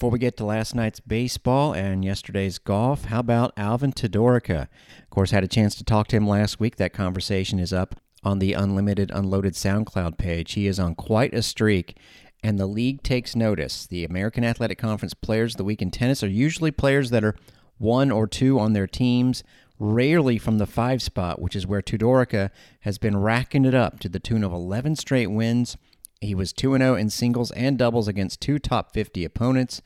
Before we get to last night's baseball and yesterday's golf, how about Alvin Tudorica? Of course, had a chance to talk to him last week. That conversation is up on the Unlimited Unloaded SoundCloud page. He is on quite a streak, and the league takes notice. The American Athletic Conference Players of the Week in tennis are usually players that are one or two on their teams, rarely from the five spot, which is where Tudorica has been racking it up to the tune of 11 straight wins. He was 2 0 in singles and doubles against two top 50 opponents.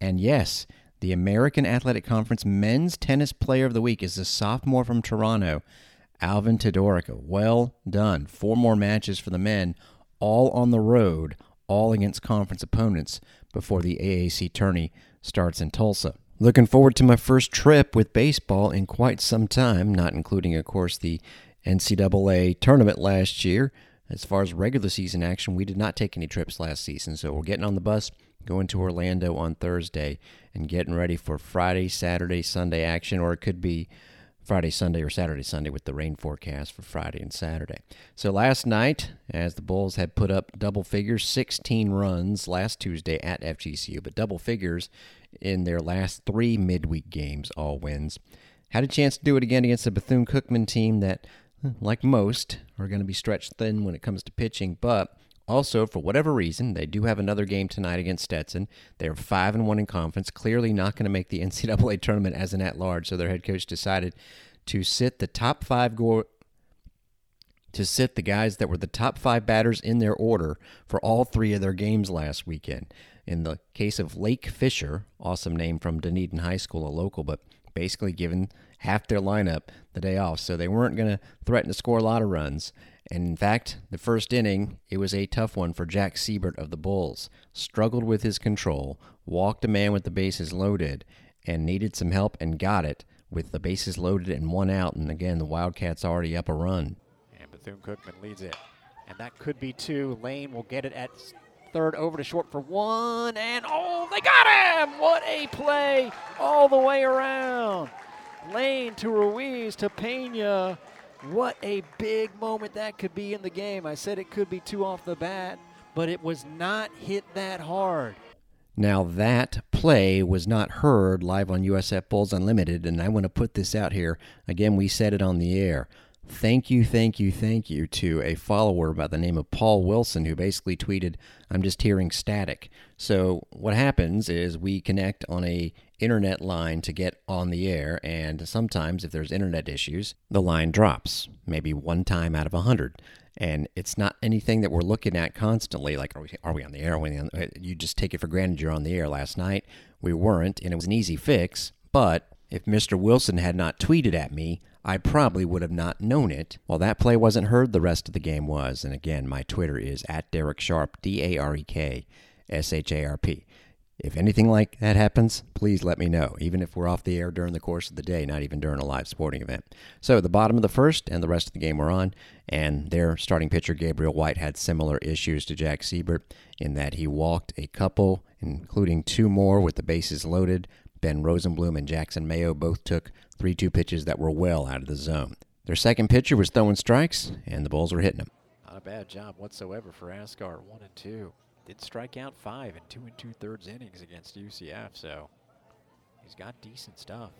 And yes, the American Athletic Conference Men's Tennis Player of the Week is a sophomore from Toronto, Alvin Tudorica. Well done. Four more matches for the men, all on the road, all against conference opponents before the AAC tourney starts in Tulsa. Looking forward to my first trip with baseball in quite some time, not including, of course, the NCAA tournament last year. As far as regular season action, we did not take any trips last season, so we're getting on the bus, going to Orlando on Thursday, and getting ready for Friday, Saturday, Sunday action, or it could be Friday, Sunday, or Saturday, Sunday with the rain forecast for Friday and Saturday. So last night, as the Bulls had put up double figures, 16 runs last Tuesday at FGCU, but double figures in their last three midweek games, all wins. Had a chance to do it again against the Bethune Cookman team that, like most, are going to be stretched thin when it comes to pitching, but also, for whatever reason, they do have another game tonight against Stetson. They're five and one in conference, clearly not going to make the NCAA tournament as an at-large. So their head coach decided to sit the top five go- to sit the guys that were the top five batters in their order for all three of their games last weekend. In the case of Lake Fisher, awesome name from Dunedin High School, a local, but basically given half their lineup the day off, so they weren't going to threaten to score a lot of runs. And in fact, the first inning, it was a tough one for Jack Siebert of the Bulls. Struggled with his control, walked a man with the bases loaded, and needed some help and got it with the bases loaded and one out. And again, the Wildcats already up a run. And Bethune Cookman leads it. And that could be two. Lane will get it at third over to short for one. And oh, they got him! What a play all the way around. Lane to Ruiz to Pena. What a big moment that could be in the game. I said it could be two off the bat, but it was not hit that hard. Now, that play was not heard live on USF Bulls Unlimited, and I want to put this out here. Again, we said it on the air. Thank you, thank you, thank you to a follower by the name of Paul Wilson who basically tweeted, I'm just hearing static. So, what happens is we connect on a internet line to get on the air, and sometimes if there's internet issues, the line drops, maybe one time out of a hundred. And it's not anything that we're looking at constantly. Like, are we, are we on the air? On the, you just take it for granted you're on the air. Last night we weren't, and it was an easy fix. But if Mr. Wilson had not tweeted at me, I probably would have not known it. While that play wasn't heard, the rest of the game was. And again, my Twitter is at Darek Sharp, D A R E K S H A R P. If anything like that happens, please let me know, even if we're off the air during the course of the day, not even during a live sporting event. So, the bottom of the first and the rest of the game were on, and their starting pitcher, Gabriel White, had similar issues to Jack Siebert in that he walked a couple, including two more with the bases loaded. Ben Rosenblum and Jackson Mayo both took 3 2 pitches that were well out of the zone. Their second pitcher was throwing strikes, and the Bulls were hitting them. Not a bad job whatsoever for Asgard, 1 and 2 did strike out five in two and two thirds innings against UCF, so he's got decent stuff.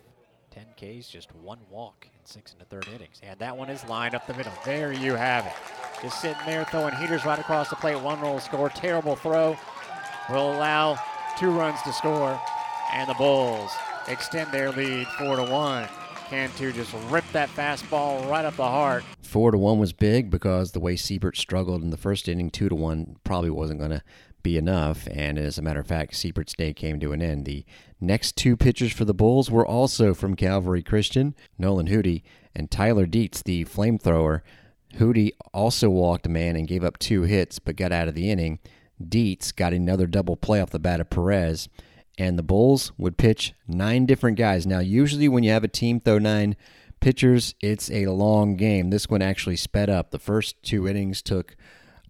10 Ks, just one walk in six and a third innings. And that one is lined up the middle. There you have it. Just sitting there throwing heaters right across the plate. One roll score. Terrible throw. Will allow two runs to score. And the Bulls extend their lead four to one. Cantu just ripped that fastball right up the heart. Four to one was big because the way Siebert struggled in the first inning, two to one probably wasn't going to be enough. And as a matter of fact, Siebert's day came to an end. The next two pitchers for the Bulls were also from Calvary Christian, Nolan Hootie and Tyler Dietz, the flamethrower. Hootie also walked a man and gave up two hits, but got out of the inning. Dietz got another double play off the bat of Perez and the Bulls would pitch nine different guys. Now, usually when you have a team throw nine pitchers, it's a long game. This one actually sped up. The first two innings took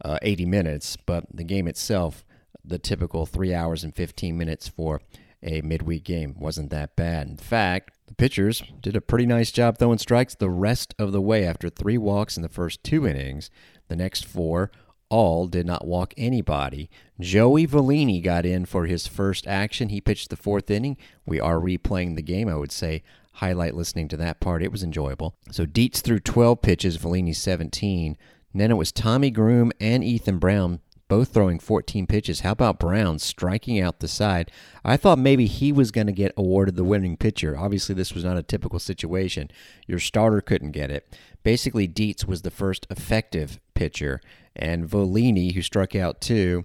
uh, 80 minutes, but the game itself, the typical three hours and 15 minutes for a midweek game, wasn't that bad. In fact, the pitchers did a pretty nice job throwing strikes the rest of the way after three walks in the first two innings. The next four all did not walk anybody. Joey Vellini got in for his first action. He pitched the fourth inning. We are replaying the game. I would say highlight listening to that part. It was enjoyable. So Dietz threw 12 pitches, Vellini 17. And then it was Tommy Groom and Ethan Brown both throwing 14 pitches. How about Brown striking out the side? I thought maybe he was going to get awarded the winning pitcher. Obviously, this was not a typical situation. Your starter couldn't get it. Basically, Dietz was the first effective pitcher, and Vellini, who struck out two,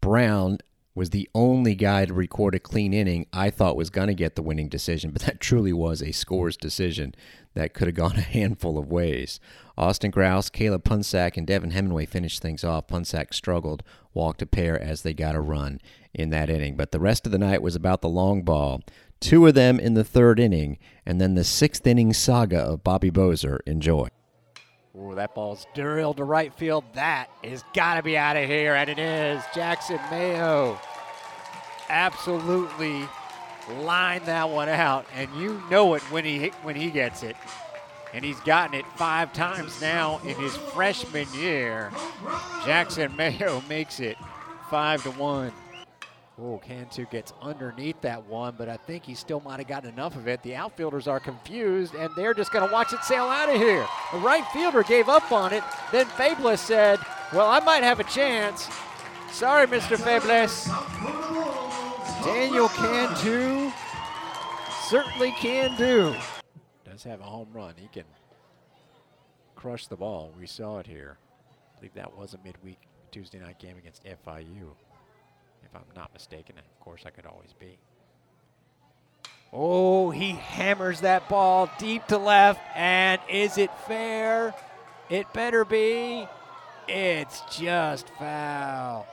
Brown was the only guy to record a clean inning I thought was going to get the winning decision, but that truly was a scores decision that could have gone a handful of ways. Austin Grouse, Caleb Punsack, and Devin Hemingway finished things off. Punsack struggled, walked a pair as they got a run in that inning. But the rest of the night was about the long ball. Two of them in the third inning, and then the sixth inning saga of Bobby Bozer. Enjoy. Ooh, that ball's drilled to right field. That is got to be out of here, and it is. Jackson Mayo absolutely lined that one out, and you know it when he when he gets it. And he's gotten it five times now in his freshman year. Jackson Mayo makes it five to one. Oh, Cantu gets underneath that one, but I think he still might have gotten enough of it. The outfielders are confused, and they're just going to watch it sail out of here. The right fielder gave up on it. Then Fables said, Well, I might have a chance. Sorry, Mr. Fables. Daniel Cantu certainly can do. Does have a home run. He can crush the ball. We saw it here. I believe that was a midweek Tuesday night game against FIU if I'm not mistaken. And Of course, I could always be. Oh, he hammers that ball deep to left. And is it fair? It better be. It's just foul.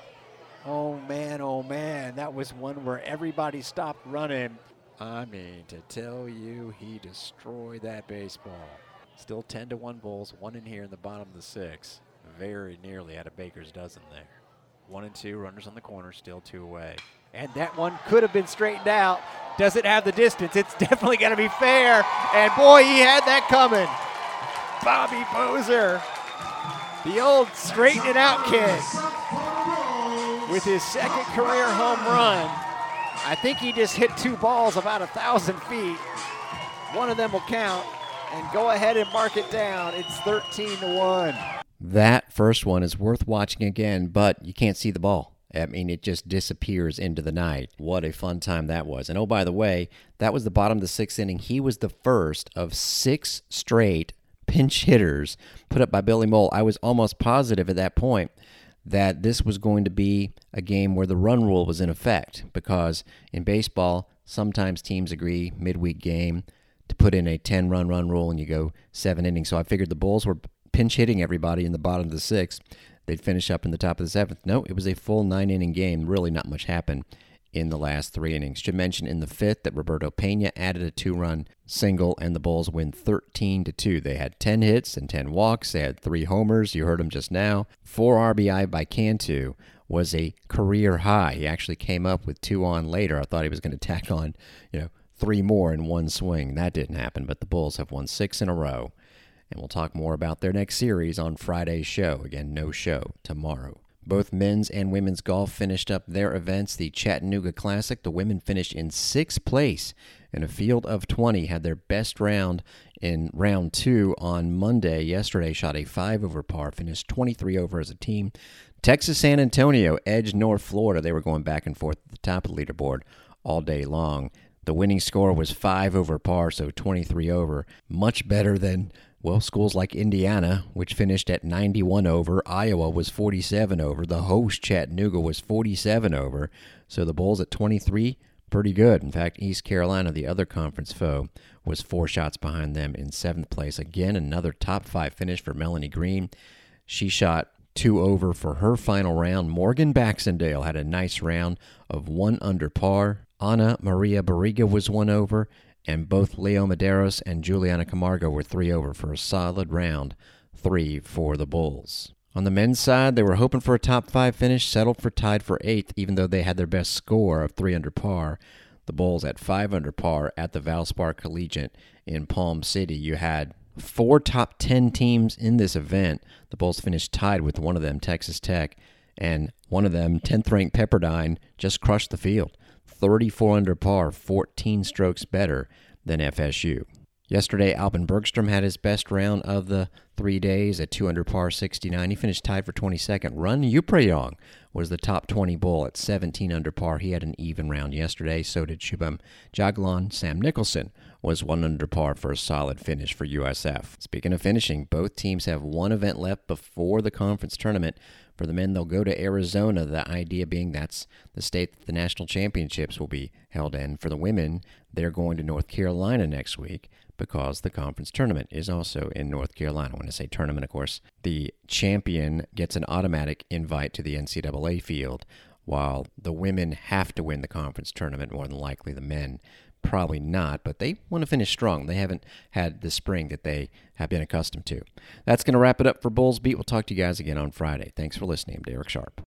Oh, man, oh, man. That was one where everybody stopped running. I mean, to tell you, he destroyed that baseball. Still 10 to 1 Bulls, one in here in the bottom of the six. Very nearly out of baker's dozen there. One and two, runners on the corner, still two away. And that one could have been straightened out. Does it have the distance? It's definitely going to be fair. And boy, he had that coming. Bobby Bozer, the old straighten it out kid, with his second career home run. I think he just hit two balls about a thousand feet. One of them will count. And go ahead and mark it down. It's 13 to 1. That first one is worth watching again, but you can't see the ball. I mean, it just disappears into the night. What a fun time that was. And oh, by the way, that was the bottom of the sixth inning. He was the first of six straight pinch hitters put up by Billy Mohl. I was almost positive at that point that this was going to be a game where the run rule was in effect because in baseball, sometimes teams agree midweek game to put in a 10 run run rule and you go seven innings. So I figured the Bulls were pinch hitting everybody in the bottom of the sixth. They'd finish up in the top of the seventh. No, it was a full nine inning game. Really, not much happened in the last three innings. Should mention in the fifth that Roberto Pena added a two run single and the Bulls win 13 to 2. They had 10 hits and 10 walks. They had three homers. You heard them just now. Four RBI by Cantu was a career high. He actually came up with two on later. I thought he was going to tack on, you know, three more in one swing. That didn't happen, but the Bulls have won six in a row and we'll talk more about their next series on Friday's show. Again, no show tomorrow. Both men's and women's golf finished up their events. The Chattanooga Classic, the women finished in sixth place in a field of 20, had their best round in round two on Monday. Yesterday, shot a five over par, finished 23 over as a team. Texas San Antonio edged North Florida. They were going back and forth at the top of the leaderboard all day long. The winning score was five over par, so 23 over. Much better than well, schools like Indiana, which finished at 91 over, Iowa was 47 over, the host Chattanooga was 47 over, so the Bulls at 23, pretty good. In fact, East Carolina, the other conference foe, was four shots behind them in seventh place. Again, another top five finish for Melanie Green. She shot two over for her final round. Morgan Baxendale had a nice round of one under par. Anna Maria Barriga was one over, and both Leo Medeiros and Juliana Camargo were three over for a solid round three for the Bulls. On the men's side, they were hoping for a top five finish, settled for tied for eighth, even though they had their best score of three under par. The Bulls at five under par at the Valspar Collegiate in Palm City. You had four top 10 teams in this event. The Bulls finished tied with one of them, Texas Tech, and one of them, 10th ranked Pepperdine, just crushed the field. 34 under par, 14 strokes better than FSU. Yesterday, Albin Bergstrom had his best round of the three days at 2 under par 69. He finished tied for 22nd. Run Youprayong was the top 20 bull at 17 under par. He had an even round yesterday. So did Shubham Jaglan. Sam Nicholson was 1 under par for a solid finish for USF. Speaking of finishing, both teams have one event left before the conference tournament. For the men, they'll go to Arizona, the idea being that's the state that the national championships will be held in. For the women, they're going to North Carolina next week because the conference tournament is also in North Carolina. When I say tournament, of course, the champion gets an automatic invite to the NCAA field, while the women have to win the conference tournament more than likely. The men probably not, but they want to finish strong. They haven't had the spring that they have been accustomed to. That's going to wrap it up for Bulls Beat. We'll talk to you guys again on Friday. Thanks for listening. I'm Darek Sharp.